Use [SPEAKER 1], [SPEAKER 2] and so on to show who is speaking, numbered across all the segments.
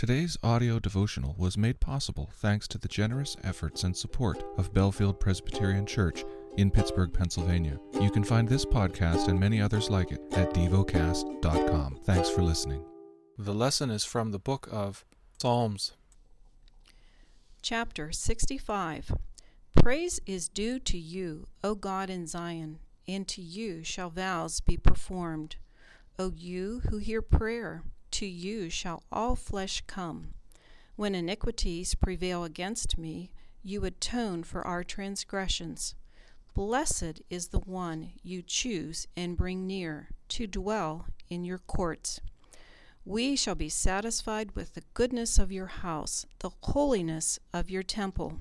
[SPEAKER 1] Today's audio devotional was made possible thanks to the generous efforts and support of Bellefield Presbyterian Church in Pittsburgh, Pennsylvania. You can find this podcast and many others like it at devocast.com. Thanks for listening. The lesson is from the book of Psalms.
[SPEAKER 2] Chapter 65 Praise is due to you, O God in Zion, and to you shall vows be performed. O you who hear prayer, to you shall all flesh come. When iniquities prevail against me, you atone for our transgressions. Blessed is the one you choose and bring near to dwell in your courts. We shall be satisfied with the goodness of your house, the holiness of your temple.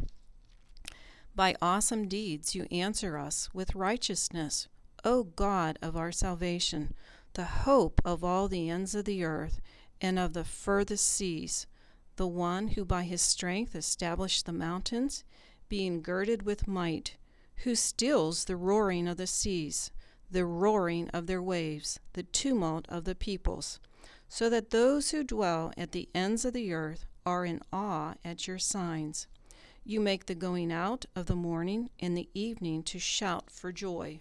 [SPEAKER 2] By awesome deeds you answer us with righteousness, O God of our salvation the hope of all the ends of the earth and of the furthest seas, the one who by his strength established the mountains, being girded with might, who stills the roaring of the seas, the roaring of their waves, the tumult of the peoples, so that those who dwell at the ends of the earth are in awe at your signs. You make the going out of the morning and the evening to shout for joy.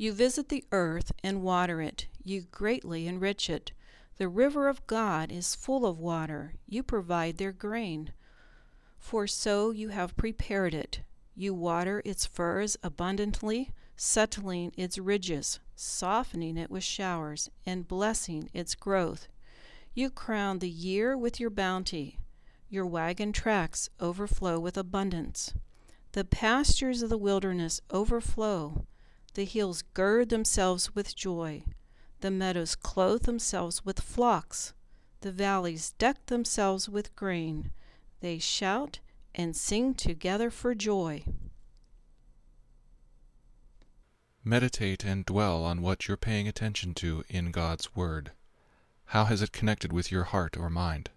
[SPEAKER 2] You visit the earth and water it, you greatly enrich it. The river of God is full of water, you provide their grain. For so you have prepared it. You water its furs abundantly, settling its ridges, softening it with showers, and blessing its growth. You crown the year with your bounty. Your wagon tracks overflow with abundance. The pastures of the wilderness overflow. The hills gird themselves with joy. The meadows clothe themselves with flocks. The valleys deck themselves with grain. They shout and sing together for joy.
[SPEAKER 1] Meditate and dwell on what you're paying attention to in God's Word. How has it connected with your heart or mind?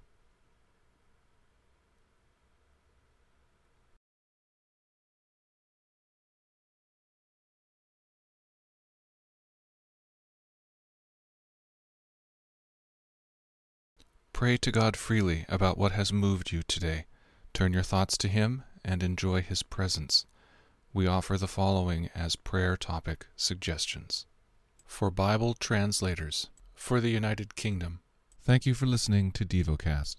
[SPEAKER 1] Pray to God freely about what has moved you today. Turn your thoughts to Him and enjoy His presence. We offer the following as prayer topic suggestions. For Bible translators, for the United Kingdom. Thank you for listening to DevoCast.